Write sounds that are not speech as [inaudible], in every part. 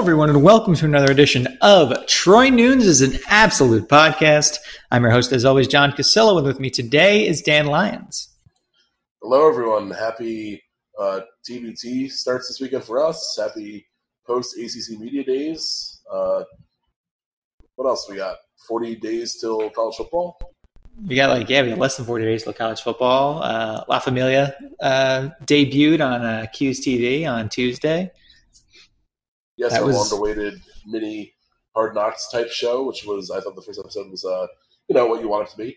everyone, and welcome to another edition of Troy Nunes is an Absolute Podcast. I'm your host, as always, John Cassillo, and with me today is Dan Lyons. Hello, everyone. Happy uh, TBT starts this weekend for us. Happy post ACC Media Days. Uh, what else we got? 40 days till college football? We got like, yeah, we got less than 40 days till college football. Uh, La Familia uh, debuted on uh, Q's TV on Tuesday yes, that a was... long-awaited mini Hard Knocks type show, which was I thought the first episode was uh, you know what you want it to be.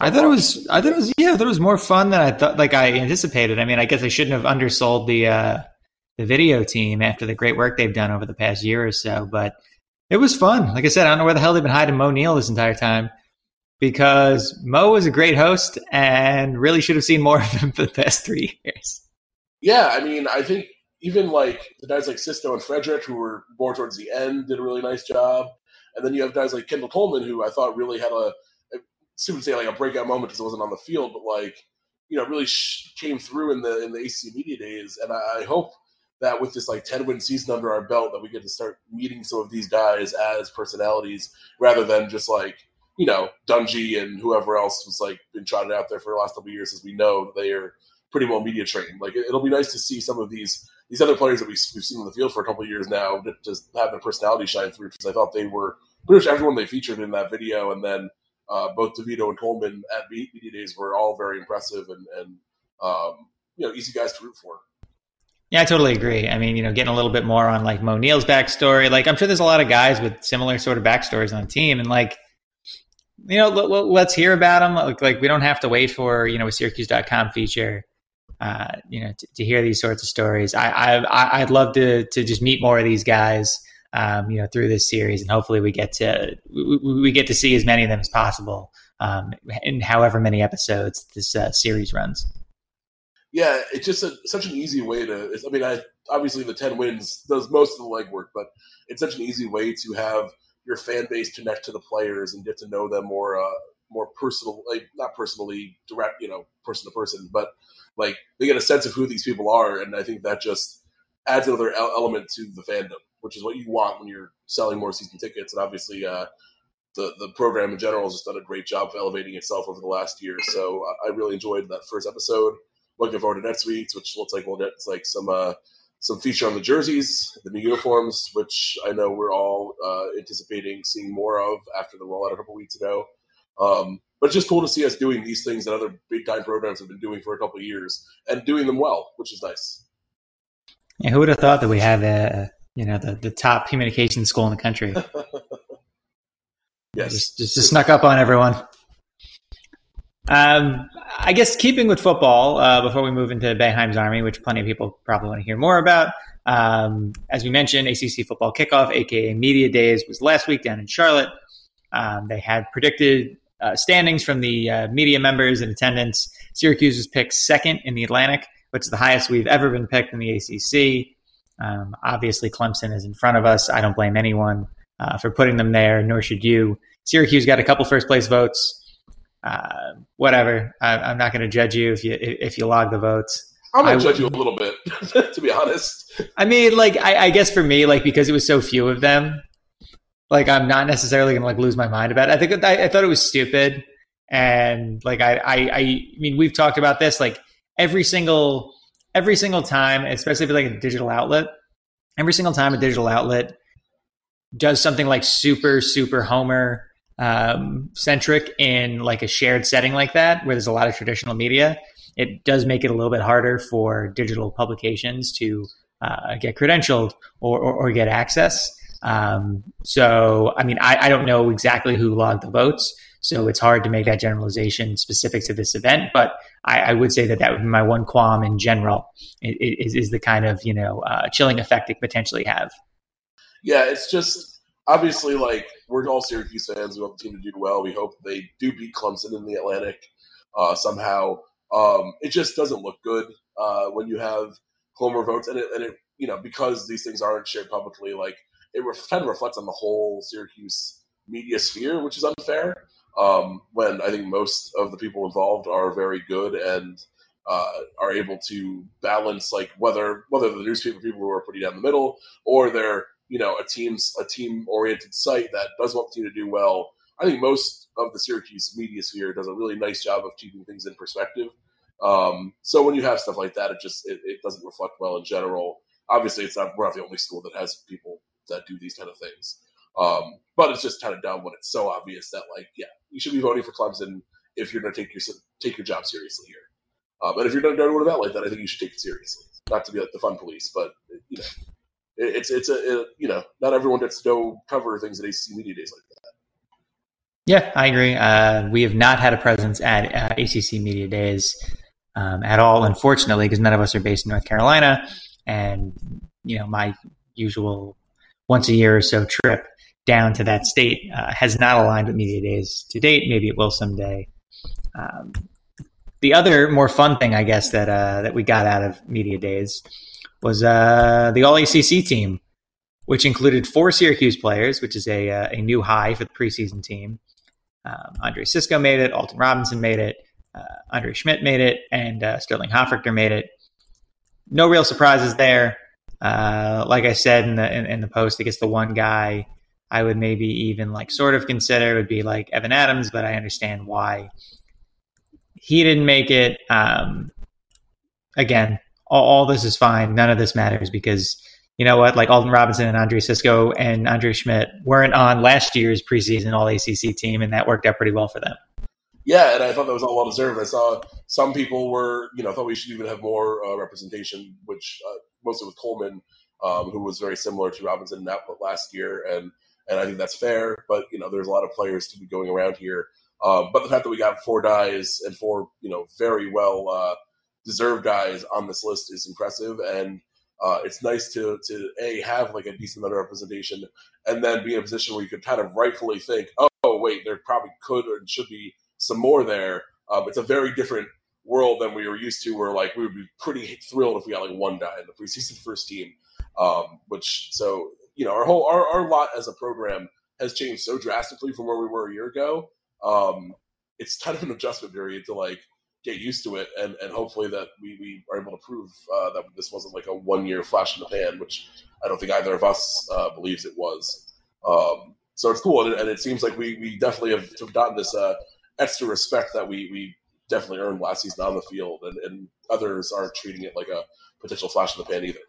I thought it was. I thought it was. Yeah, I thought it was more fun than I thought. Like I anticipated. I mean, I guess I shouldn't have undersold the uh, the video team after the great work they've done over the past year or so. But it was fun. Like I said, I don't know where the hell they've been hiding Moe Neal this entire time because Mo was a great host and really should have seen more of him [laughs] for the past three years. Yeah, I mean, I think even like the guys like Cisco and Frederick, who were more towards the end, did a really nice job. And then you have guys like Kendall Coleman, who I thought really had a, to say like a breakout moment because it wasn't on the field, but like you know really sh- came through in the in the ACC media days. And I, I hope that with this like 10 win season under our belt that we get to start meeting some of these guys as personalities rather than just like you know Dungey and whoever else was like been trotted out there for the last couple years as we know they are pretty well media trained like it, will be nice to see some of these these other players that we, have seen on the field for a couple years now just have their personality shine through because I thought they were pretty much everyone they featured in that video, and then uh, both DeVito and Coleman at media days were all very impressive and, and um, you know easy guys to root for. Yeah, I totally agree. I mean, you know, getting a little bit more on like Moe Neal's backstory. Like, I'm sure there's a lot of guys with similar sort of backstories on the team, and like, you know, let, us hear about them. Like, like, we don't have to wait for you know a Syracuse.com feature uh, you know, to, to, hear these sorts of stories. I, I, I'd love to, to just meet more of these guys, um, you know, through this series, and hopefully we get to we, we get to see as many of them as possible um, in however many episodes this uh, series runs. Yeah, it's just a, such an easy way to. I mean, I obviously the ten wins does most of the legwork, but it's such an easy way to have your fan base connect to the players and get to know them more, uh, more personal, like not personally direct, you know, person to person, but like they get a sense of who these people are, and I think that just adds another element to the fandom, which is what you want when you're selling more season tickets. And obviously, uh, the the program in general has just done a great job of elevating itself over the last year. So uh, I really enjoyed that first episode. Looking forward to next week's, which looks like we'll get like some uh, some feature on the jerseys, the new uniforms, which I know we're all uh, anticipating seeing more of after the rollout a couple weeks ago. Um, but it's just cool to see us doing these things that other big time programs have been doing for a couple of years and doing them well, which is nice. Yeah, who would have thought that we have a you know the, the top communication school in the country? [laughs] yes, just, just, just snuck up on everyone. Um, I guess keeping with football, uh, before we move into Boeheim's Army, which plenty of people probably want to hear more about. Um, as we mentioned, ACC football kickoff, aka Media Days, was last week down in Charlotte. Um, they had predicted uh, standings from the uh, media members in attendance. Syracuse was picked second in the Atlantic, which is the highest we've ever been picked in the ACC. Um, obviously, Clemson is in front of us. I don't blame anyone uh, for putting them there, nor should you. Syracuse got a couple first place votes. Uh, whatever. I, am not going to judge you if you if you log the votes. I'm going to judge you a little bit, [laughs] to be honest. I mean, like, I, I guess for me, like, because it was so few of them, like I'm not necessarily gonna like lose my mind about it. I think I, I thought it was stupid, and like I, I I mean we've talked about this like every single every single time, especially if it's like a digital outlet. Every single time a digital outlet does something like super super Homer um, centric in like a shared setting like that, where there's a lot of traditional media, it does make it a little bit harder for digital publications to uh, get credentialed or, or, or get access. Um, so, I mean, I, I don't know exactly who logged the votes, so it's hard to make that generalization specific to this event. But I, I would say that that would be my one qualm in general is, is the kind of you know uh, chilling effect it potentially have. Yeah, it's just obviously like we're all Syracuse fans. We want the team to do well. We hope they do beat Clemson in the Atlantic uh, somehow. Um, it just doesn't look good uh, when you have Homer votes, and it, and it you know because these things aren't shared publicly. Like it kind of reflects on the whole Syracuse media sphere, which is unfair. Um, when I think most of the people involved are very good and uh, are able to balance like whether whether the newspaper people who are putting down the middle or they're you know a team's a team oriented site that does want the team to do well. I think most of the Syracuse media sphere does a really nice job of keeping things in perspective. Um, so when you have stuff like that, it just it, it, doesn't reflect well in general. Obviously, it's not we're not the only school that has people that do these kind of things. Um, but it's just kind of dumb when it's so obvious that like, yeah, you should be voting for Clemson if you're going to take your take your job seriously here. Um, and if you're going to do an event like that, I think you should take it seriously. Not to be like the fun police, but you know, it, it's it's a it, you know, not everyone gets to go cover things at ACC Media Days like that. Yeah, I agree. Uh, we have not had a presence at uh, ACC Media Days um, at all, unfortunately, because none of us are based in North Carolina, and you know, my usual once a year or so trip down to that state uh, has not aligned with media days to date. Maybe it will someday. Um, the other more fun thing, I guess, that uh, that we got out of media days was uh, the All ACC team, which included four Syracuse players, which is a uh, a new high for the preseason team. Um, Andre Cisco made it, Alton Robinson made it, uh, Andre Schmidt made it, and uh, Sterling Hofrichter made it. No real surprises there. Uh, like I said in the in, in, the post, I guess the one guy I would maybe even like sort of consider would be like Evan Adams, but I understand why he didn't make it. Um, again, all, all, this is fine. None of this matters because you know what? Like Alton Robinson and Andre Cisco and Andre Schmidt weren't on last year's preseason All ACC team, and that worked out pretty well for them. Yeah, and I thought that was all well deserved. I saw some people were, you know, thought we should even have more uh, representation, which uh, mostly with Coleman, um, who was very similar to Robinson in output last year, and and I think that's fair. But you know, there's a lot of players to be going around here. Um, but the fact that we got four guys and four, you know, very well uh, deserved guys on this list is impressive, and uh, it's nice to to a have like a decent amount of representation, and then be in a position where you could kind of rightfully think, oh, oh wait, there probably could or should be some more there. Um, it's a very different world than we were used to, where like we would be pretty thrilled if we got like one guy in [laughs] the preseason first team. Um, which so you know our whole our, our lot as a program has changed so drastically from where we were a year ago. Um, it's kind of an adjustment period to like get used to it, and, and hopefully that we, we are able to prove uh, that this wasn't like a one year flash in the pan, which I don't think either of us uh, believes it was. Um, so it's cool, and, and, it seems like we, we definitely have, have gotten this uh, extra respect that we, we definitely earned last season on the field, and, and others aren't treating it like a potential flash in the pan either.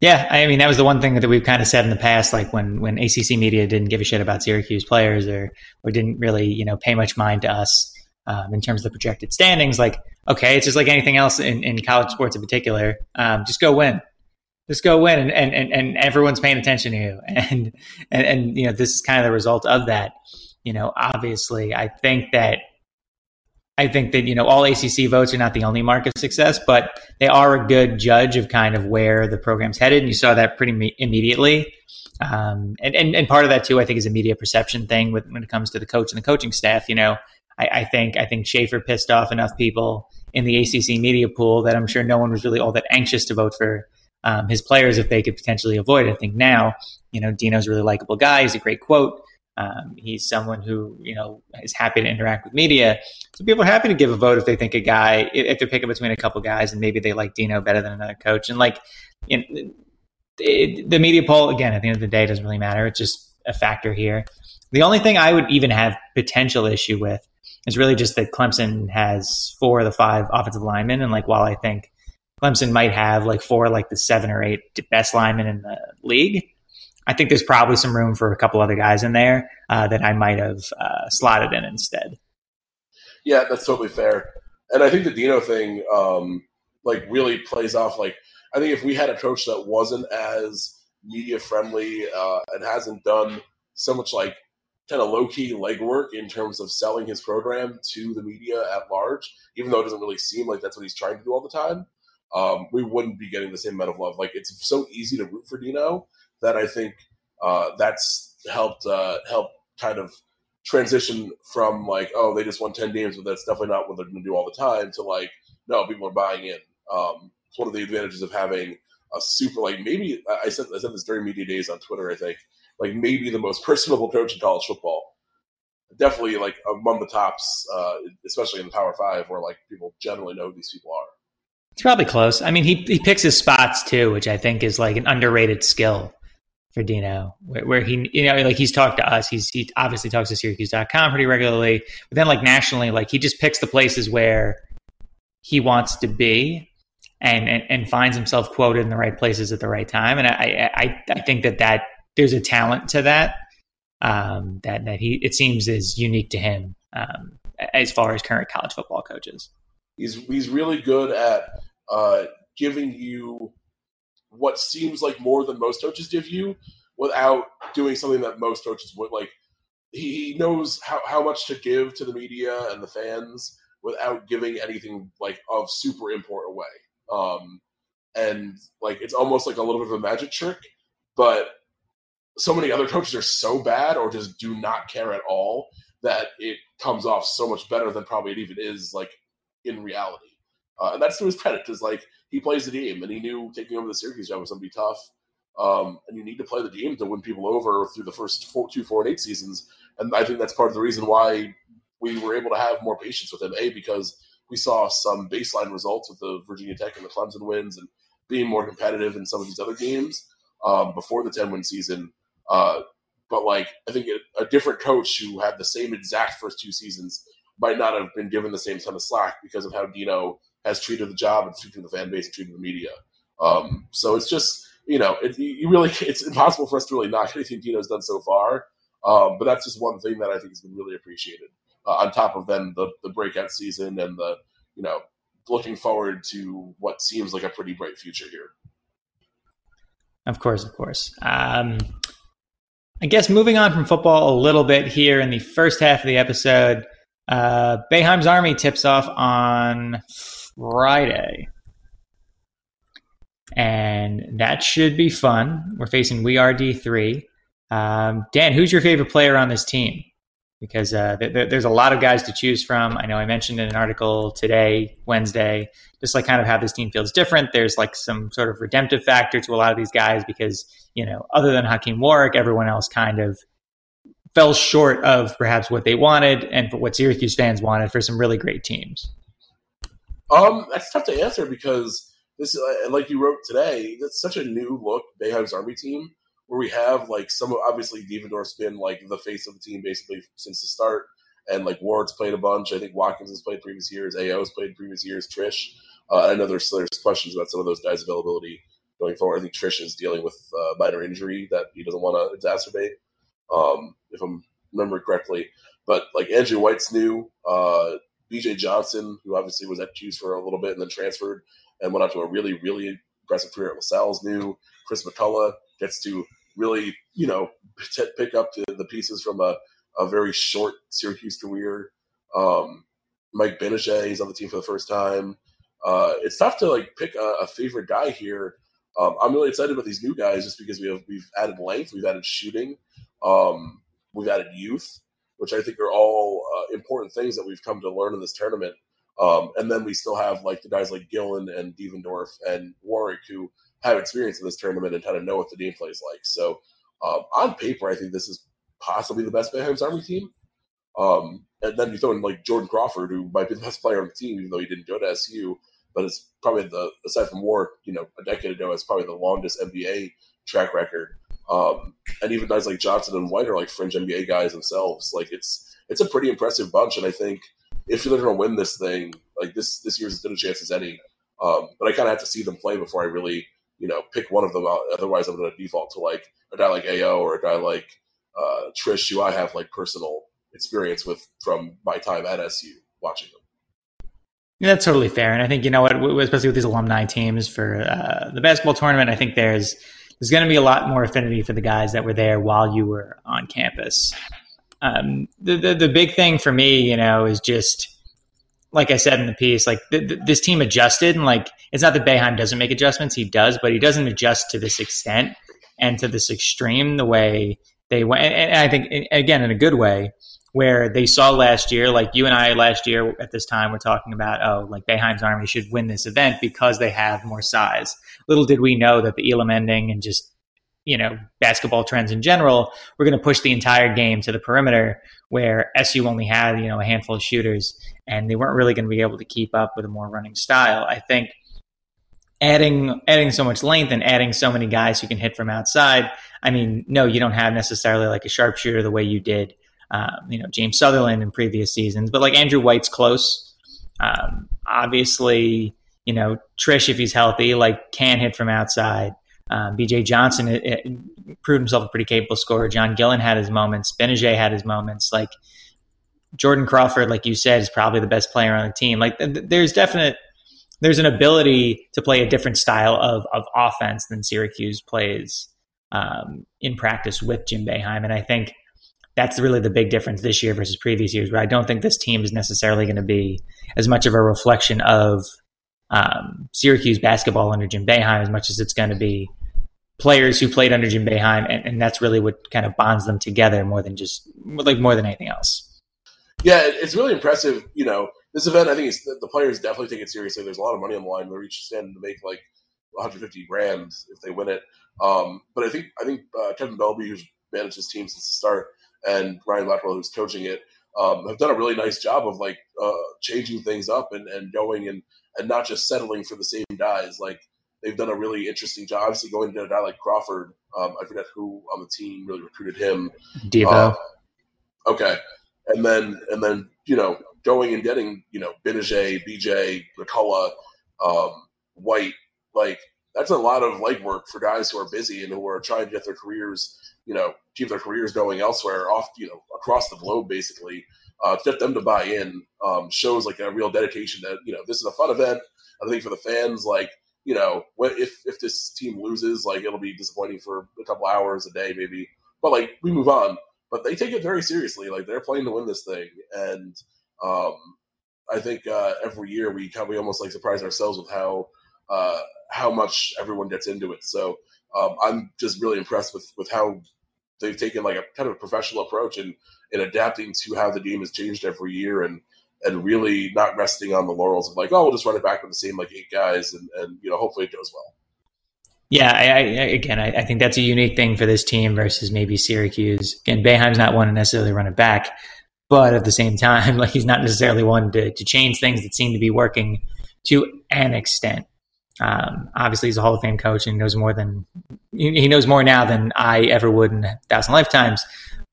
Yeah, I mean that was the one thing that we've kind of said in the past, like when when ACC media didn't give a shit about Syracuse players or or didn't really you know pay much mind to us um, in terms of the projected standings. Like, okay, it's just like anything else in, in college sports in particular. Um, just go win, just go win, and, and and and everyone's paying attention to you, [laughs] and and and you know this is kind of the result of that. You know, obviously, I think that I think that you know all ACC votes are not the only mark of success, but they are a good judge of kind of where the program's headed, and you saw that pretty me- immediately. Um, and, and and part of that too, I think, is a media perception thing with, when it comes to the coach and the coaching staff. You know, I, I think I think Shafer pissed off enough people in the ACC media pool that I'm sure no one was really all that anxious to vote for um, his players if they could potentially avoid it. I think now, you know, Dino's a really likable guy. He's a great quote. Um, he's someone who you know is happy to interact with media. So people are happy to give a vote if they think a guy, if they're picking between a couple guys, and maybe they like Dino better than another coach. And like you know, it, the media poll, again, at the end of the day, doesn't really matter. It's just a factor here. The only thing I would even have potential issue with is really just that Clemson has four of the five offensive linemen, and like while I think Clemson might have like four, like the seven or eight best linemen in the league I think there's probably some room for a couple other guys in there uh, that I might have uh, slotted in instead. Yeah, that's totally fair. And I think the Dino thing, um, like, really plays off. Like, I think if we had a coach that wasn't as media friendly uh, and hasn't done so much like kind of low key legwork in terms of selling his program to the media at large, even though it doesn't really seem like that's what he's trying to do all the time, um, we wouldn't be getting the same amount of love. Like, it's so easy to root for Dino that I think uh, that's helped uh, help kind of transition from like oh they just won 10 games but that's definitely not what they're going to do all the time to like no people are buying in. Um, it's one of the advantages of having a super like maybe I said I said this during media days on Twitter I think like maybe the most [laughs] personable coach in college football. Definitely like among the tops uh, especially in the Power Five where like people generally know who these people are. It's probably close. I mean he he picks his spots too which I think is like an underrated skill for Dino, where, where, he, you know, like he's talked to us. He's he obviously talks to Syracuse.com pretty regularly, but then like nationally, like he just picks the places where he wants to be. And, and, and finds himself quoted in the right places at the right time, and I I, I think that that there's a talent to that um, that that he it seems is unique to him um, as far as current college football coaches. He's he's really good at uh, giving you what seems like more than most coaches give you without doing something that most coaches would like. He knows how, how much to give to the media and the fans without giving anything like of super important away Um, and like it's almost like a little bit of a magic trick, but so many other coaches are so bad or just do not care at all that it comes off so much better than probably it even is like in reality. Uh, and that's to his credit because like he plays the game and he knew taking over the Syracuse job was going to be tough. Um, and you need to play the game to win people over through the first four, two, four, and eight seasons. And I think that's part of the reason why we were able to have more patience with him. A because we saw some baseline results with the Virginia Tech and the Clemson wins and being more competitive in some of these other games um, before the ten win season. Uh, but like I think a, a different coach who had the same exact first two seasons might not have been given the same ton of slack because of how Dino has treated the job and treated the fan base and treated the media. Um, so it's just you know it, you really [laughs] it's impossible for us to really knock anything Dino's done so far. Um, but that's just one thing that I think has been really appreciated. Uh, on top of then the the breakout season and the you know looking forward to what seems like a pretty bright future here. Of course, of course. Um, I guess moving on from football a little bit here in the first half of the episode, uh, Boeheim's Army tips off on Friday. And that should be fun. We're facing We Are D3. Um, Dan, who's your favorite player on this team? Because uh, th- th- there's a lot of guys to choose from. I know I mentioned in an article today, Wednesday, just like kind of how this team feels different. There's like some sort of redemptive factor to a lot of these guys because, you know, other than Hakim Warrick, everyone else kind of fell short of perhaps what they wanted and what Syracuse fans wanted for some really great teams. Um, that's tough to answer because this, uh, like you wrote today, that's such a new look Boeheim's Army team where we have like some obviously Devendorf's been like the face of the team basically since the start, and like Ward's played a bunch. I think Watkins has played previous years. Ayo's played previous years. Triche. Uh, I know there's there's questions about some of those guys' availability going forward. I think Triche is dealing with uh, minor injury that he doesn't want to exacerbate, um, if I'm remembering correctly. But like Andrew White's new, uh, BJ Johnson, who obviously was at Q's for a little bit and then transferred and went on to a really, really aggressive career at LaSalle's new. Chris McCullough gets to really, you know, pick up the, the pieces from a, a very short Syracuse career. Um, Mike Gbinije is on the team for the first time. Uh, it's tough to like pick a, a favorite guy here. Um, I'm really excited about these new guys just because we have we've added length, we've added shooting, um, we've added youth, which I think are all uh, important things that we've come to learn in this tournament. Um, and then we still have like the guys like Gillon and Devendorf and Warrick who have experience in this tournament and kind of know what the game play is like. So um, on paper, I think this is possibly the best Boeheim's Army team. Um, and then you throw in like Jordan Crawford, who might be the [laughs] best player on the team, even though he didn't go to SU. But it's probably the aside from War, you know, a decade ago, it's probably the longest NBA track record. Um, and even guys like Johnson and White are like fringe NBA guys themselves. Like it's it's a pretty impressive bunch, and I think if they're going to win this thing, like this this year's as good a chance as any. Um, but I kind of have to see them play before I really, you know, pick one of them out. Otherwise, I'm going to default to like a guy like Ao or a guy like uh, Triche, who I have like personal experience with from my time at SU watching them. Yeah, that's totally fair, and I think you know what, especially with these alumni teams for uh, the basketball tournament, I think there's there's going to be a lot more affinity for the guys that were there while you were on campus. Um, the, the, the big thing for me, you know, is just like I said in the piece, like th- th- this team adjusted, and like it's not that Boeheim doesn't make adjustments; he does, but he doesn't adjust to this extent and to this extreme the way they went. And, and I think again in a good way, where they saw last year, like you and I last year at this time, we're talking about, oh, like Boeheim's Army should win this event because they have more size. Little did we know that the Elam ending and just you know basketball trends in general, we're going to push the entire game to the perimeter where SU only had you know a handful of shooters and they weren't really going to be able to keep up with a more running style. I think adding adding so much length and adding so many guys who can hit from outside. I mean, no, you don't have necessarily like a sharpshooter the way you did, um, you know, James Southerland in previous seasons, but like Andrew White's close. Um, obviously, you know, Triche, if he's healthy, like can hit from outside. Um, BJ Johnson it, it proved himself a pretty capable scorer. John Gillon had his moments. Gbinije had his moments. Like Jordan Crawford, like you said, is probably the best player on the team. Like th- there's definite there's an ability to play a different style of of offense than Syracuse plays um, in practice with Jim Boeheim, and I think that's really the big difference this year versus previous years. Where I don't think this team is necessarily going to be as much of a reflection of um, Syracuse basketball under Jim Boeheim as much as it's going to be players who played under Jim Boeheim, and, and that's really what kind of bonds them together more than just like more than anything else. Yeah, it's really impressive. You know, this event, I think it's, the players definitely take it seriously. There's a lot of money on the line. They're each standing to make like 150 grand if they win it. Um, but I think I think uh, Kevin Belbey, who's managed his team since the start, and Ryan Blackwell, who's coaching it, um, have done a really nice job of like uh, changing things up and, and going and and not just settling for the same guys. Like they've done a really interesting job. Obviously, going to a guy like Crawford, um, I forget who on the team really recruited him. Devo. Uh, okay, and then and then you know going and getting you know Gbinije, BJ, McCullough, um, White, like that's a lot of legwork for guys who are busy and who are trying to get their careers, you know, keep their careers going elsewhere, off you know across the globe, basically. Uh, to get them to buy in um, shows like a real dedication that you know this is a fun event. I think for the fans, like you know, if if this team loses, like it'll be disappointing for a couple hours a day, maybe. But like we move on. But they take it very seriously. Like they're playing to win this thing, and um, I think uh, every year we kind of, we almost like surprise ourselves with how uh, how much everyone gets into it. So um, I'm just really impressed with with how they've taken like a kind of a professional approach and in adapting to how the game has changed every year and and really not resting on the laurels of like oh we'll just run it back with the same like eight guys and and you know hopefully it goes well. Yeah, I, I, again, I, I, think that's a unique thing for this team versus maybe Syracuse. Again, Boeheim's not one to necessarily run it back, but at the same time, [laughs] like he's not necessarily one to, to change things that seem to be working to an extent. Um, obviously, he's a Hall of Fame coach and knows more than he knows more now than I ever would in a thousand lifetimes.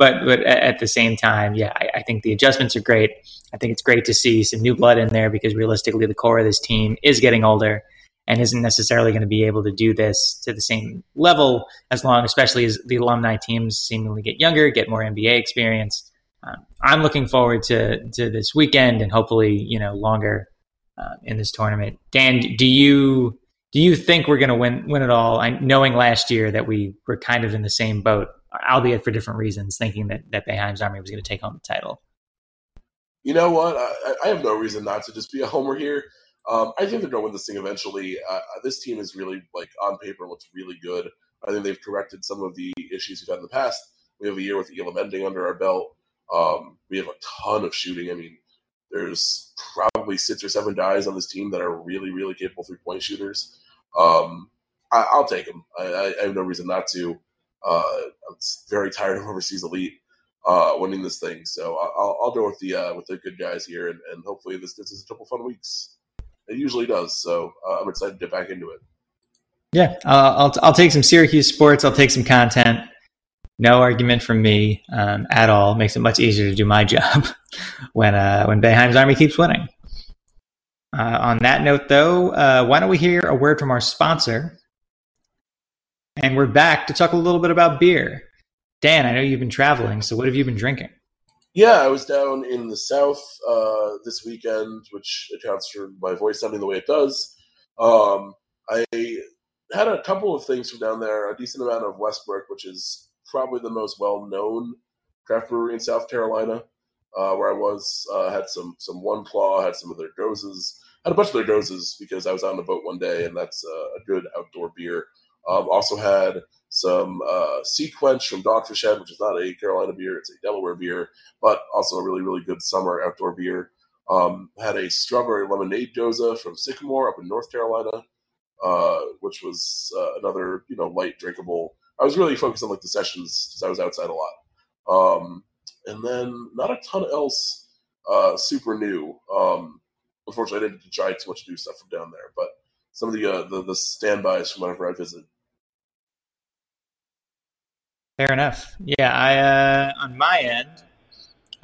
But but at the same time, yeah, I, I think the adjustments are great. I think it's great to see some new blood in there because realistically, the core of this team is getting older and isn't necessarily going to be able to do this to the same level as long, especially as the alumni teams seemingly get younger, get more NBA experience um, I'm looking forward to to this weekend and hopefully you know longer uh, in this tournament. Dan, do you do you think we're going to win win it all? I, knowing last year that we were kind of in the same boat, albeit for different reasons, thinking that that Boeheim's Army was going to take home the title. You know what? I, I, have no reason not to just be a homer here. Um, I think they're going to win this thing eventually. Uh, this team is really like on paper looks really good. I think they've corrected some of the issues we've had in the past. We have a year with Elam Ending under our belt. Um, we have a ton of shooting. I mean, there's probably six or seven guys on this team that are really, really capable three point shooters. Um, I, will take them. I, I, have no reason not to. Uh, I'm very tired of overseas elite uh, winning this thing, so I'll, I'll go with the uh, with the good guys here, and, and hopefully this this is a couple fun weeks. It usually does, so uh, I'm excited to get back into it. Yeah, I'll I'll take some Syracuse sports. I'll take some content no argument from me um, at all. Makes it much easier to do my [laughs] job when uh, when Boeheim's Army keeps winning. Uh, on that note, though, why don't we hear a word from our sponsor? And we're back to talk a little bit about beer. Dan, I know you've been traveling, so what have you been drinking? Yeah, I was down in the south uh, this weekend, which accounts for my voice sounding the way it does. Um, I had a couple of things from down there, a decent amount of Westbrook, which is probably the most well known craft brewery in South Carolina. Uh, where I was, uh, had some some One Claw, had some of their goses, had a bunch of their goses because I was on the boat one day, and that's a good outdoor beer. Um, also had some uh, Sea Quench from Dogfish Head, which is not a Carolina beer; it's a Delaware beer, but also a really really good summer outdoor beer. Um, had a strawberry lemonade doza from Sycamore up in North Carolina, uh, which was uh, another you know light drinkable I was really focused on like the sessions because I was outside a lot. Um, and then not a ton else uh, super new. Um, unfortunately, I didn't try too much new stuff from down there, but some of the uh, the, the standbys from whenever I visit. Fair enough. Yeah, I uh, on my end,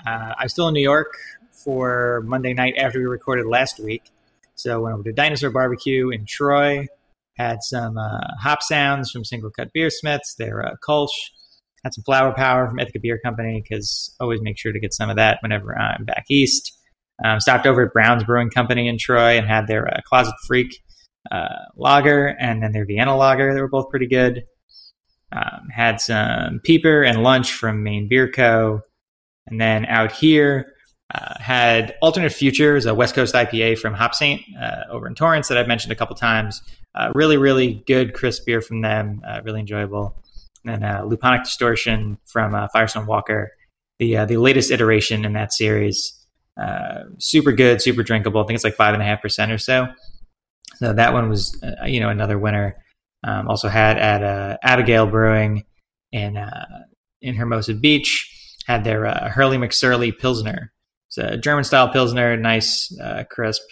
uh, I'm still in New York for Monday night after we recorded last week. So went over to Dinosaur Barbecue in Troy, had some uh, hop sounds from Single Cut Beer Smiths, their uh, Kolsch, had some Flower Power from Ithaca Beer Company because always make sure to get some of that whenever I'm back east. Um, stopped over at Brown's Brewing Company in Troy and had their uh, Closet Freak uh, lager and then their Vienna lager. They were both pretty good. Um, had some peeper and lunch from Maine Beer Co. And then out here, uh, had Alternate Futures, a West Coast IPA from Hop Saint uh, over in Torrance that I've mentioned a couple times. Uh, really, really good crisp beer from them. Uh, really enjoyable. And then uh, Luponic Distortion from uh, Firestone Walker, the the latest iteration in that series. super good, super drinkable. I think it's like five and a half percent or so. So that one was, you know, another winner. Um, also had at Abigail Brewing in in Hermosa Beach had their Hurley McSurley Pilsner, it's a German style Pilsner, nice, uh, crisp.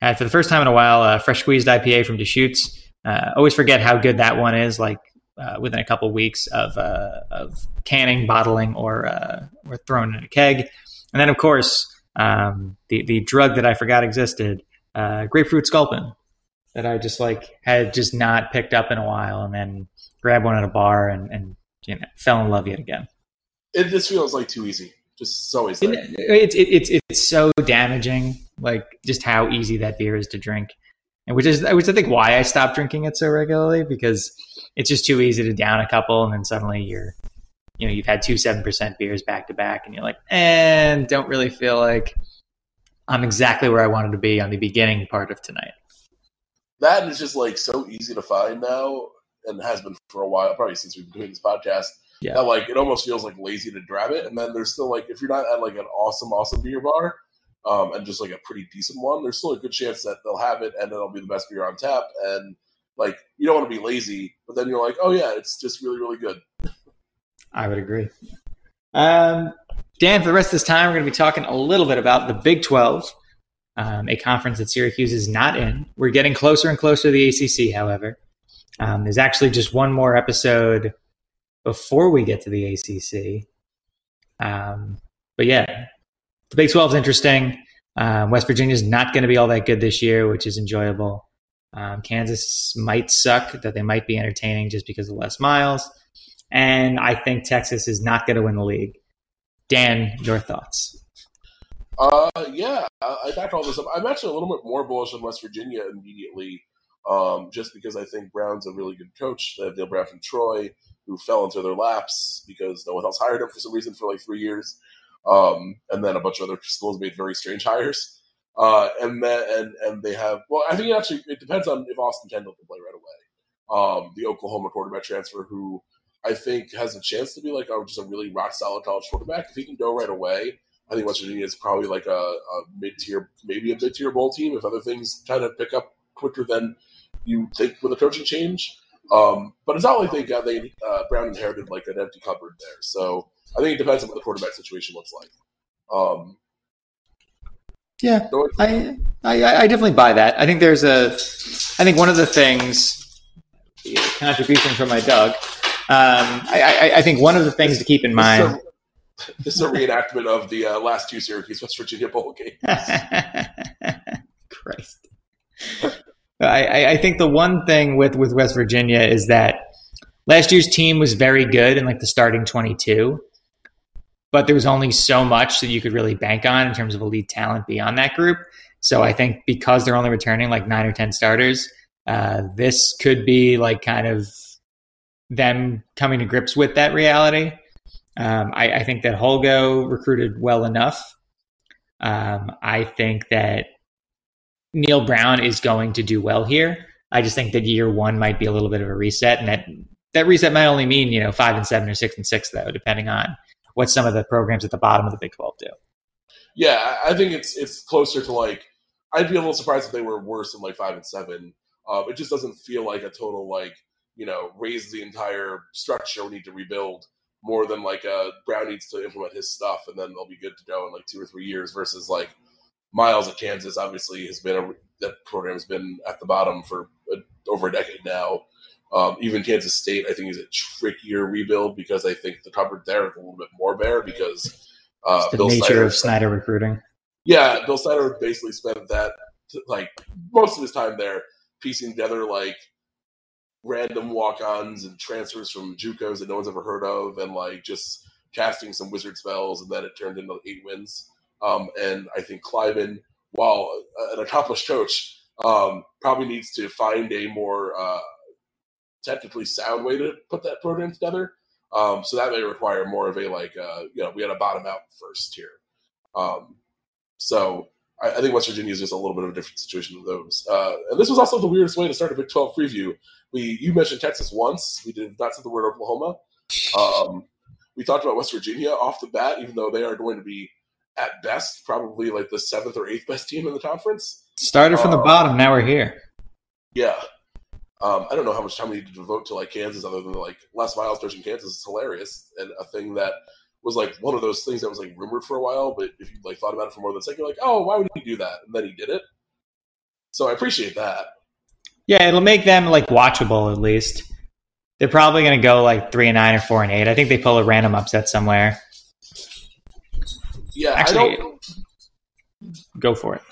Had for the first time in a while, a fresh squeezed IPA from Deschutes. Uh, always forget how good that one is. Like uh, within a couple weeks of uh, of canning, bottling, or uh, or thrown in a keg, and then of course um, the the drug that I forgot existed, uh, grapefruit sculpin, that I just like had just not picked up in a while, and then grabbed one at a bar and, and you know fell in love yet again. It just feels like too easy just so easy. It's it's it's so damaging, like just how easy that beer is to drink, and which is which I think why I stopped drinking it so regularly because it's just too easy to down a couple and then suddenly you're, you know, you've had two seven percent beers back to back and you're like, and don't really feel like I'm exactly where I wanted to be on the beginning part of tonight. That is just like so easy to find now and has been for a while, probably since we've been doing this podcast yeah. That like it almost feels like lazy to grab it. And then there's still like if you're not at like an awesome, awesome beer bar, um, and just like a pretty decent one, there's still a good chance that they'll have it and it'll be the best beer on tap. And like you don't want to be lazy, but then you're like, oh yeah, it's just really, really good. I would agree. Um, Dan, for the rest of this time, we're going to be talking a little bit about the Big 12, um, a conference that Syracuse is not in. We're getting closer and closer to the ACC, however. Um, there's actually just one more episode before we get to the ACC. Um, but yeah, the Big 12 is interesting. Um, West Virginia is not going to be all that good this year, which is enjoyable. Um, Kansas might suck, that they might be entertaining just because of Les Miles. And I think Texas is not going to win the league. Dan, your thoughts? Uh, yeah, I, I backed all this up. I'm actually a little bit more bullish on West Virginia immediately, um, just because I think Brown's a really good coach. They have Neal Brown from Troy who fell into their laps because no one else hired him for some reason for like three years. Um, and then a bunch of other schools made very strange hires. Uh, and then and and they have well, I think actually it depends on if Austin Kendall can play right away. Um, the Oklahoma quarterback transfer, who I think has a chance to be like a, just a really rock solid college quarterback. If he can go right away, I think West Virginia is probably like a, a mid tier, maybe a mid tier bowl team if other things kind of pick up quicker than you think with a coaching change. Um, but it's not like they got they uh, Brown inherited like an empty cupboard there. So I think it depends on what the quarterback situation looks like. Um, yeah, so I, I, I definitely buy that. I think there's a, I think one of the things, contribution from my dog. Um, I, I, I, think one of the things to keep in mind. This is a, reenactment of the uh, last two Syracuse West Virginia bowl games. [laughs] Christ. I, I think the one thing with, with West Virginia is that last year's team was very good in like the starting 22, but there was only so much that you could really bank on in terms of elite talent beyond that group. So I think because they're only returning like nine or 10 starters, uh, this could be like kind of them coming to grips with that reality. Um, I, I, think that Holgo recruited well enough. Um, I think that Neil Brown is going to do well here. I just think that year one might be a little bit of a reset, and that that reset might only mean you know five and seven or six and six though, depending on what some of the programs at the bottom of the Big Twelve do. Yeah, I think it's it's closer to like I'd be a little surprised if they were worse than like five and seven. Um, it just doesn't feel like a total like you know raise the entire structure. We need to rebuild more than like uh, Brown needs to implement his stuff, and then they'll be good to go in like two or three years. Versus like Miles at Kansas obviously has been a that program's been at the bottom for a, over a decade now. Um, even Kansas State, I think, is a trickier rebuild because I think the cupboard there is a little bit more bare because uh, the Bill nature Snyder, of Snyder recruiting. Yeah, Bill Snyder basically spent that like most of his time there piecing together like random walk-ons and transfers from JUCOs that no one's ever heard of, and like just casting some wizard spells, and then it turned into eight wins. Um, and I think Klieman, while an accomplished coach, um, probably needs to find a more uh, technically sound way to put that program together. Um, so that may require more of a like, uh, you know, we had a bottom out first here. Um, so I, I, think West Virginia is just a little bit of a different situation than those. Uh, and this was also the weirdest way to start a Big 12 preview. We you mentioned Texas once. We did not say the word Oklahoma. Um, we talked about West Virginia off the bat, even though they are going to be at best probably like the seventh or eighth best team in the conference. Started from um, the bottom. Now we're here. Yeah. Um, I don't know how much time we need to devote to like Kansas, other than like Les Miles coaching Kansas is hilarious and a thing that was like one of those things that was like rumored for a while. But if you like thought about it for more than a second, you're like, oh, why would he do that? And then he did it. So I appreciate that. Yeah, it'll make them like watchable at least. They're probably going to go like three and nine or four and eight. I think they pull a random upset somewhere. Yeah, actually, go for it.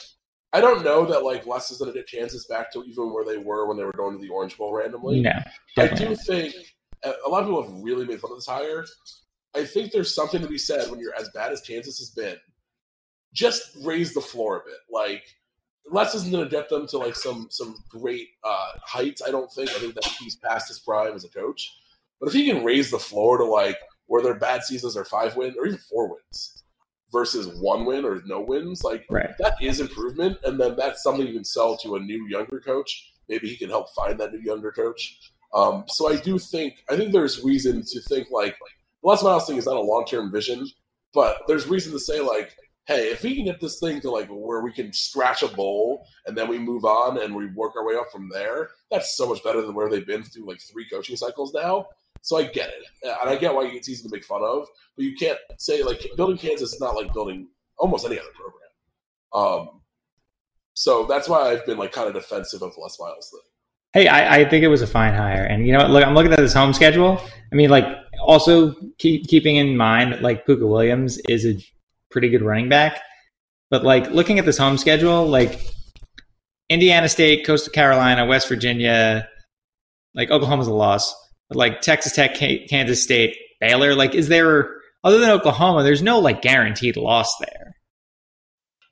I don't know that like Les is going to get chances back to even where they were when they were going to the Orange Bowl randomly. No, I do not. think uh, a lot of people have really made fun of this hire. I think there's something to be said when you're as bad as Kansas has been. Just raise the floor a bit. Like Les isn't going to get them to like some some great uh, heights. I don't think. I think that he's past his prime as a coach. But if he can raise the floor to like where their bad seasons are five wins or even four wins, versus one win or no wins, like right. that is improvement. And then that's something you can sell to a new younger coach. Maybe he can help find that new younger coach. Um, so I do think I think there's reason to think like, like Les Miles thing is not a long term vision, but there's reason to say like, hey, if we can get this thing to like where we can scratch a bowl and then we move on and we work our way up from there, that's so much better than where they've been through like three coaching cycles now. So I get it, and I get why it's easy to make fun of, but you can't say like building Kansas is not like building almost any other program. Um, so that's why I've been like kind of defensive of Les Miles thing. Hey, I, I, think it was a fine hire, and you know, look, I'm looking at this home schedule. I mean, like, also keep, keeping in mind that like Pooka Williams is a pretty good running back, but like looking at this home schedule, like Indiana State, Coastal Carolina, West Virginia, like Oklahoma's a loss but like Texas Tech, Kansas State, Baylor? Like, is there other than Oklahoma? There's no like guaranteed loss there.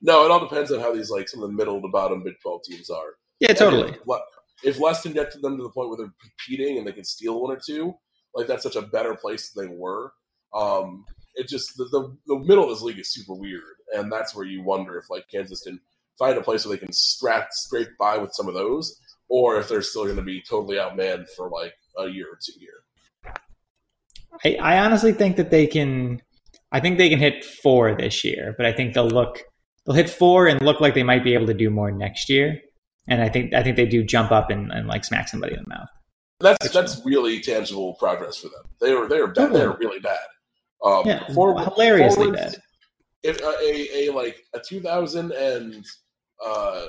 No, it all depends on how these like some of the middle to bottom Big Twelve teams are. Yeah, totally. If, if Les get to them to the point where they're competing and they can steal one or two, like that's such a better place than they were. Um, it just the, the, the middle of this league is super weird, and that's where you wonder if like Kansas can find a place where they can scrap scrape by with some of those, or if they're still going to be totally outmanned for like a year or two here. I, I honestly think that they can. I think they can hit four this year, but I think they'll look they'll hit four and look like they might be able to do more next year. And I think I think they do jump up and, and like smack somebody in the mouth. That's that's really tangible progress for them. They were they were bad, they were really bad. Um, yeah, four, hilariously four bad. If uh, a, a like a two thousand and uh,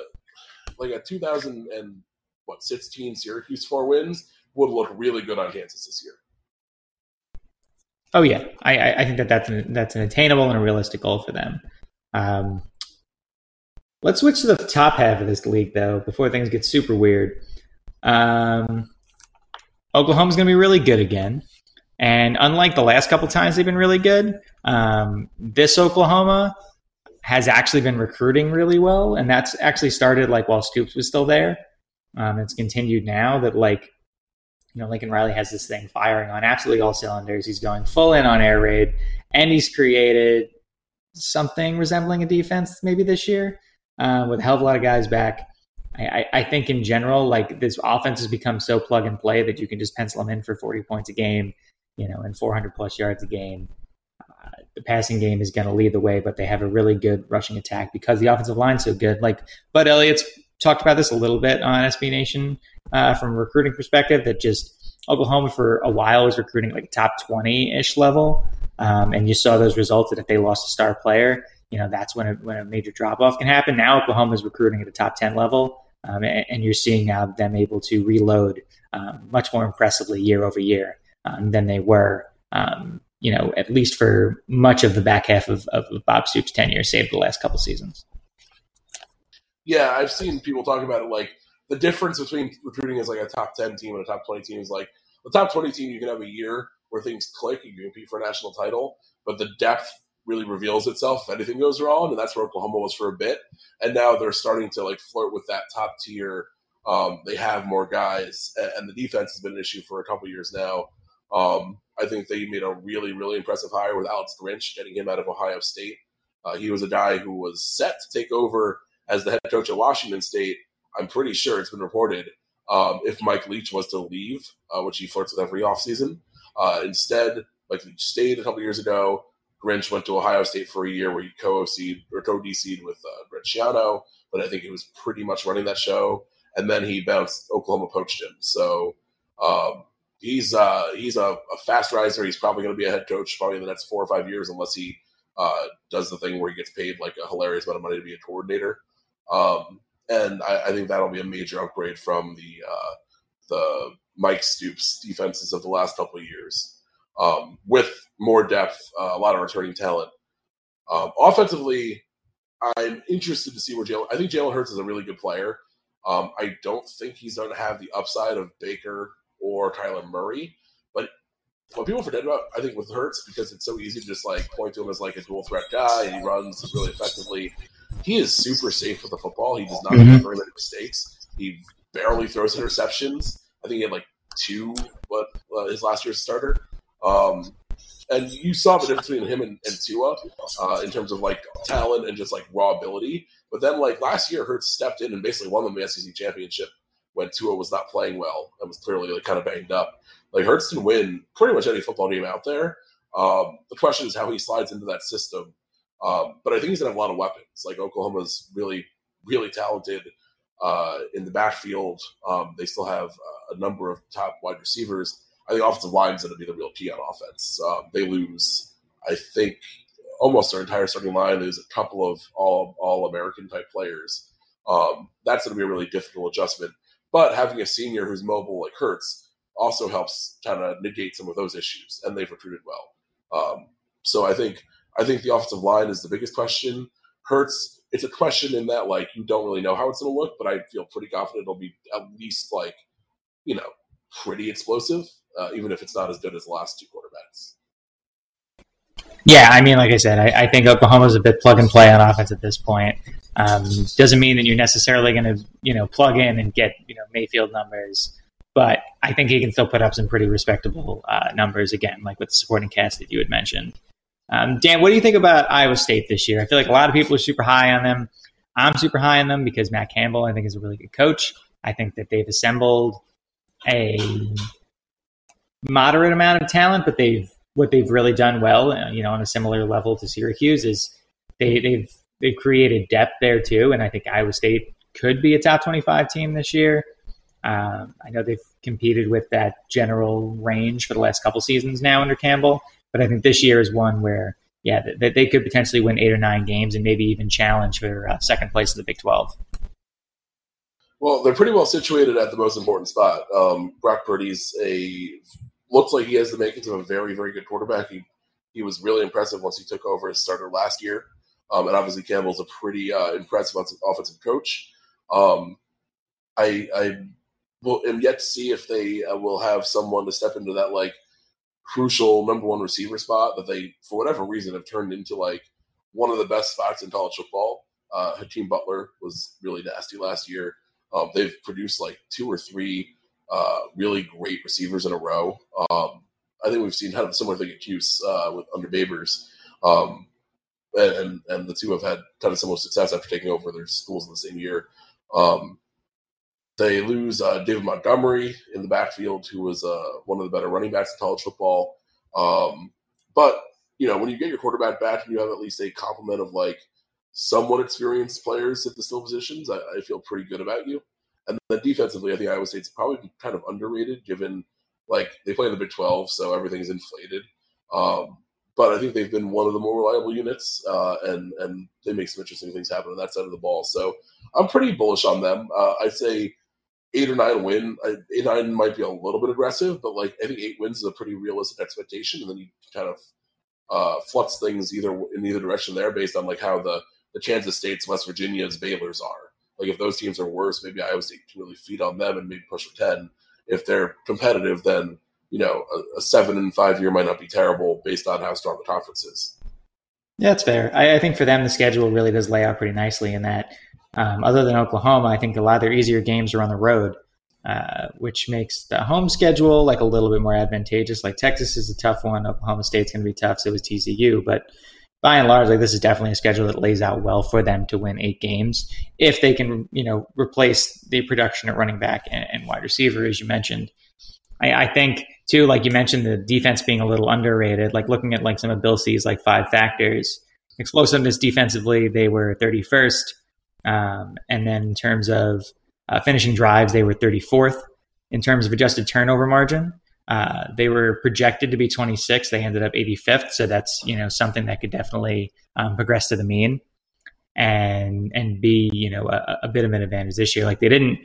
like a two thousand and what sixteen Syracuse four wins would look really good on Kansas this year. Oh yeah, I, I think that that's an, that's an attainable and a realistic goal for them. Um, let's switch to the top half of this league though before things get super weird. Um, Oklahoma's going to be really good again, and unlike the last couple times they've been really good, um, this Oklahoma has actually been recruiting really well, and that's actually started like while Stoops was still there. Um, it's continued now that like you know, Lincoln Riley has this thing firing on absolutely all cylinders. He's going full in on air raid, and he's created something resembling a defense maybe this year uh, with a hell of a lot of guys back. I, I, think in general, like this offense has become so plug and play that you can just pencil them in for 40 points a game, you know, and 400 plus yards a game. Uh, the passing game is going to lead the way, but they have a really good rushing attack because the offensive line's so good. Like Bud Elliott's talked about this a little bit on SB Nation uh, from a recruiting perspective that just Oklahoma for a while was recruiting like top 20 ish level. Um, and you saw those results that if they lost a star player, you know that's when a, when a major drop off can happen. Now Oklahoma is recruiting at a top ten level, um, and, you're seeing now them able to reload um, much more impressively year over year um, than they were. Um, you know, at least for much of the back half of, of Bob Stoops' tenure, save the last couple seasons. Yeah, I've seen people talk about it like the difference between recruiting as like a top ten team and a top twenty team is like the top twenty team you can have a year where things click, and you compete for a national title, but the depth really reveals itself if anything goes wrong, and that's where Oklahoma was for a bit. And now they're starting to like flirt with that top tier. Um, they have more guys, and the defense has been an issue for a couple years now. Um, I think they made a really, really impressive hire with Alex Grinch, getting him out of Ohio State. Uh, he was a guy who was set to take over as the head coach at Washington State. I'm pretty sure it's been reported um, if Mike Leach was to leave, uh, which he flirts with every offseason. Uh, instead, Mike Leach stayed a couple years ago. Grinch went to Ohio State for a year where he co-OC'd or co-DC'd with uh, but I think he was pretty much running that show. And then he bounced. Oklahoma poached him. So um, he's uh, he's a, a, fast riser. He's probably going to be a head coach probably in the next four or five years, unless he uh, does the thing where he gets paid like a hilarious amount of money to be a coordinator. Um, and I, I, think that'll be a major upgrade from the uh, the Mike Stoops defenses of the last couple of years um, with more depth, uh, a lot of returning talent. Um, offensively, I'm interested to see where Jalen. I think Jalen Hurts is a really good player. Um, I don't think he's going to have the upside of Baker or Kyler Murray, but what people forget about, I think, with Hurts because it's so easy to just like point to him as like a dual threat guy and he runs really effectively. He is super safe with the football. He does not mm-hmm. make very many mistakes. He barely throws interceptions. I think he had like two but uh, his last year's starter. Um, and you saw the difference between him and, and Tua uh, in terms of like talent and just like raw ability. But then like last year, Hurts stepped in and basically won the SEC championship when Tua was not playing well and was clearly like kind of banged up. Like Hurts can win pretty much any football game out there. Um, the question is how he slides into that system. Um, but I think he's gonna have a lot of weapons. Like Oklahoma's really, really talented uh, in the backfield. Um, they still have uh, a number of top wide receivers. I think offensive line is going to be the real key on offense. Um, they lose, I think, almost their entire starting line is a couple of all all American type players. Um, that's going to be a really difficult adjustment. But having a senior who's mobile like Hurts also helps kind of negate some of those issues, and they've recruited well. Um, so I think I think the offensive line is the biggest question. Hurts, it's a question in that like you don't really know how it's going to look, but I feel pretty confident it'll be at least like you know pretty explosive uh, even if it's not as good as the last two quarterbacks. Yeah, I mean, like I said, I, I think Oklahoma's a bit plug and play on offense at this point. Um, doesn't mean that you're necessarily going to, you know, plug in and get, you know, Mayfield numbers, but I think he can still put up some pretty respectable uh, numbers again, like with the supporting cast that you had mentioned. Um, Dan, what do you think about Iowa State this year? I feel like a lot of people are super high on them. I'm super high on them because Matt Campbell, I think, is a really good coach. I think that they've assembled a moderate amount of talent, but they've what they've really done well, uh, you know, on a similar level to Syracuse is they, they've they've created depth there too, and I think Iowa State could be a top twenty five team this year. Um, I know they've competed with that general range for the last couple seasons now under Campbell, but I think this year is one where yeah, that they could potentially win eight or nine games and maybe even challenge for uh, second place in the Big Twelve. Well, they're pretty well situated at the most important spot. Um, Brock Purdy's a looks like he has the makings of a very, very good quarterback. He he was really impressive once he took over as starter last year. Um, and obviously Campbell's a pretty uh, impressive offensive coach. Um, I, I will, am yet to see if they uh, will have someone to step into that like crucial number one receiver spot that they, for whatever reason, have turned into like one of the best spots in college football. Uh, Hakeem Butler was really nasty last year. Um, they've produced like two or three uh, really great receivers in a row. Um, I think we've seen kind of a similar thing at Cuse uh, with under Babers. Um, and, and the two have had kind of similar success after taking over their schools in the same year. Um, they lose uh, David Montgomery in the backfield, who was uh, one of the better running backs in college football. Um, but you know, when you get your quarterback back and you have at least a complement of like somewhat experienced players at the skill positions, I, I feel pretty good about you. And then defensively, I think Iowa State's probably kind of underrated given like they play in the Big 12, so everything's inflated. Um, but I think they've been one of the more reliable units, uh, and and they make some interesting things happen on that side of the ball. So I'm pretty bullish on them. Uh, I'd say eight or nine win. Eight nine might be a little bit aggressive, but like I think eight wins is a pretty realistic expectation, and then you kind of uh, flux things either in either direction there based on like how the the Kansas States, West Virginias, Baylor's are. Like if those teams are worse, maybe Iowa State can really feed on them and maybe push for ten. If they're competitive, then you know a, a seven and five year might not be terrible based on how strong the conference is. Yeah, that's fair. I, I think for them the schedule really does lay out pretty nicely in that. Um, other than Oklahoma, I think a lot of their easier games are on the road, uh, which makes the home schedule like a little bit more advantageous. Like Texas is a tough one. Oklahoma State's going to be tough. So is TCU, but by and large, like this is definitely a schedule that lays out well for them to win eight games if they can, you know, replace the production at running back and, and wide receiver, as you mentioned. I, I, think too, like you mentioned, the defense being a little underrated. Like looking at like some of Bill C's like five factors, explosiveness defensively, they were 31st, um, and then in terms of uh, finishing drives, they were 34th. In terms of adjusted turnover margin, uh, they were projected to be 26. They ended up 85th. So that's you know something that could definitely um, progress to the mean and and be you know a, a, bit of an advantage this year. Like they didn't.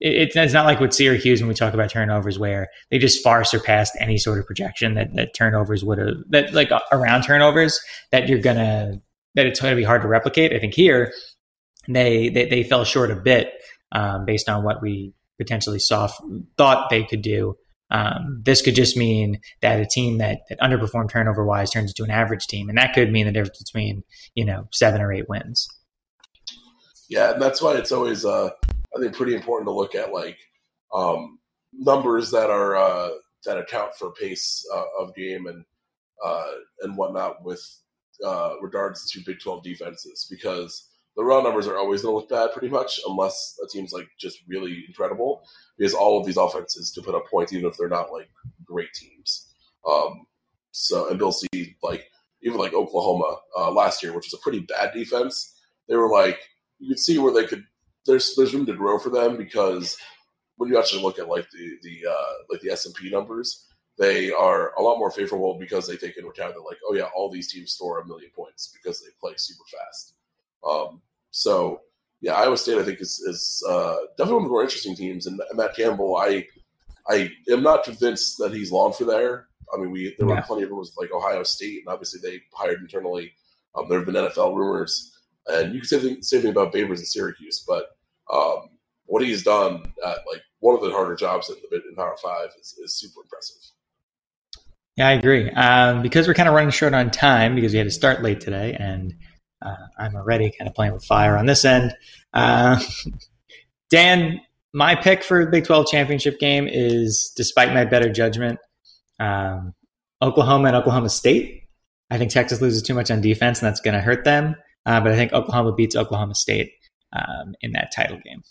It, it's not like with Syracuse when we talk about turnovers where they just far surpassed any sort of projection that, that turnovers would have that like around turnovers that you're gonna that it's going to be hard to replicate. I think here they they, they fell short a bit um, based on what we potentially saw thought they could do um, this could just mean that a team that, that underperformed turnover wise turns into an average team, and that could mean the difference between you know seven or eight wins. Yeah, and that's why it's always uh, I think pretty important to look at like um, numbers that are uh, that account for pace uh, of game and uh, and whatnot with uh, regards to Big Twelve defenses because the raw numbers are always going to look bad pretty much unless a team's like just really incredible because all of these offenses to put up points even if they're not like great teams. Um, so and Bill C like even like Oklahoma uh, last year, which was a pretty bad defense, they were like you could see where they could. There's there's room to grow for them because when you actually look at like the the uh, like the S and P numbers, they are a lot more favorable because they take into account that like oh yeah all these teams score a million points because they play super fast. Um, so yeah, Iowa State I think is, is uh, definitely one of the more interesting teams. And, Matt Campbell, I I am not convinced that he's long for there. I mean, we there yeah. were plenty of rumors like Ohio State, and obviously they hired internally. Um, there have been NFL rumors, and you can say the same thing about Babers and Syracuse. But um, what he's done at like one of the harder jobs in, the in Power Five is, is super impressive. Yeah, I agree. Um, because we're kind of running short on time because we had to start late today, and uh, I'm already kind of playing with fire on this end. Uh, [laughs] Dan, my pick for the Big 12 championship game is, despite my better judgment, um, Oklahoma and Oklahoma State. I think Texas loses too much on defense, and that's going to hurt them. Uh, but I think Oklahoma beats Oklahoma State um, in that title game.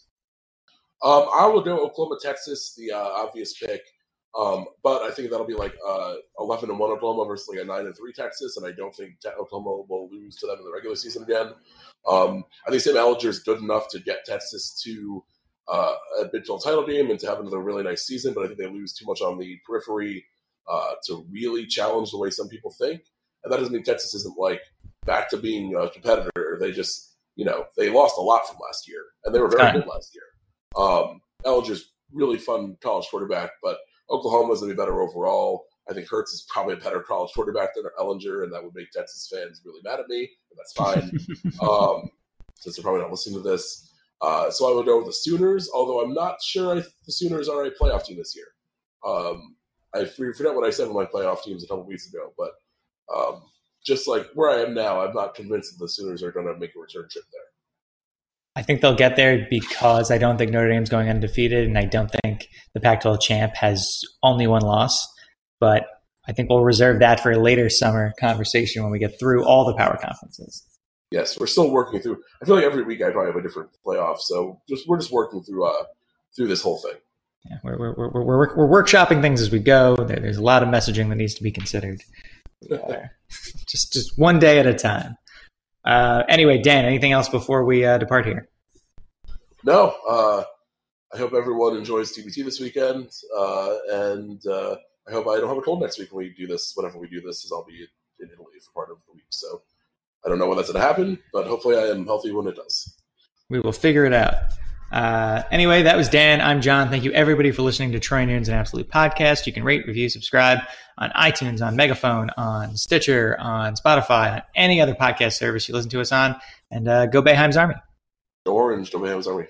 Um, I will go Oklahoma, Texas, the uh, obvious pick. Um, but I think that'll be like uh, eleven and one Oklahoma versus like a nine and three Texas, and I don't think Oklahoma will lose to them in the regular season again. Um, I think Sam Ehlinger is good enough to get Texas to uh, a Big 12 title game and to have another really nice season, but I think they lose too much on the periphery uh, to really challenge the way some people think. And that doesn't mean Texas isn't like back to being a competitor. They just, you know, they lost a lot from last year, and they were very good last year. Um, Ehlinger's really fun college quarterback, but Oklahoma's going to be better overall. I think Hurts is probably a better college quarterback than Ehlinger, and that would make Texas fans really mad at me, and that's fine. [laughs] um, since they're probably not listening to this. Uh, so I would go with the Sooners, although I'm not sure I, the Sooners are a playoff team this year. Um, I forget what I said with my playoff teams a couple weeks ago, but um, just like where I am now, I'm not convinced that the Sooners are going to make a return trip there. I think they'll get there because I don't think Notre Dame's going undefeated, and I don't think the Pac-12 champ has only one loss. But I think we'll reserve that for a later summer conversation when we get through all the power conferences. Yes, we're still working through. I feel like every week I probably have a different playoff, so just we're just working through uh through this whole thing. Yeah, we're we're we're, we're, we're workshopping things as we go. There's a lot of messaging that needs to be considered. [laughs] just just one day at a time. Uh, anyway, Dan, anything else before we uh, depart here? No. Uh, I hope everyone enjoys TBT this weekend, uh, and uh, I hope I don't have a cold next week when we do this. Whenever we do this, as I'll be in Italy for part of the week. So I don't know when that's going to happen, but hopefully I am healthy when it does. We will figure it out. Uh, anyway, that was Dan. I'm John. Thank you everybody for listening to Troy Nunes and Absolute Podcast. You can rate, review, subscribe on iTunes, on Megaphone, on Stitcher, on Spotify, on any other podcast service you listen to us on. And uh, go Boeheim's Army. Orange, go Boeheim's Army.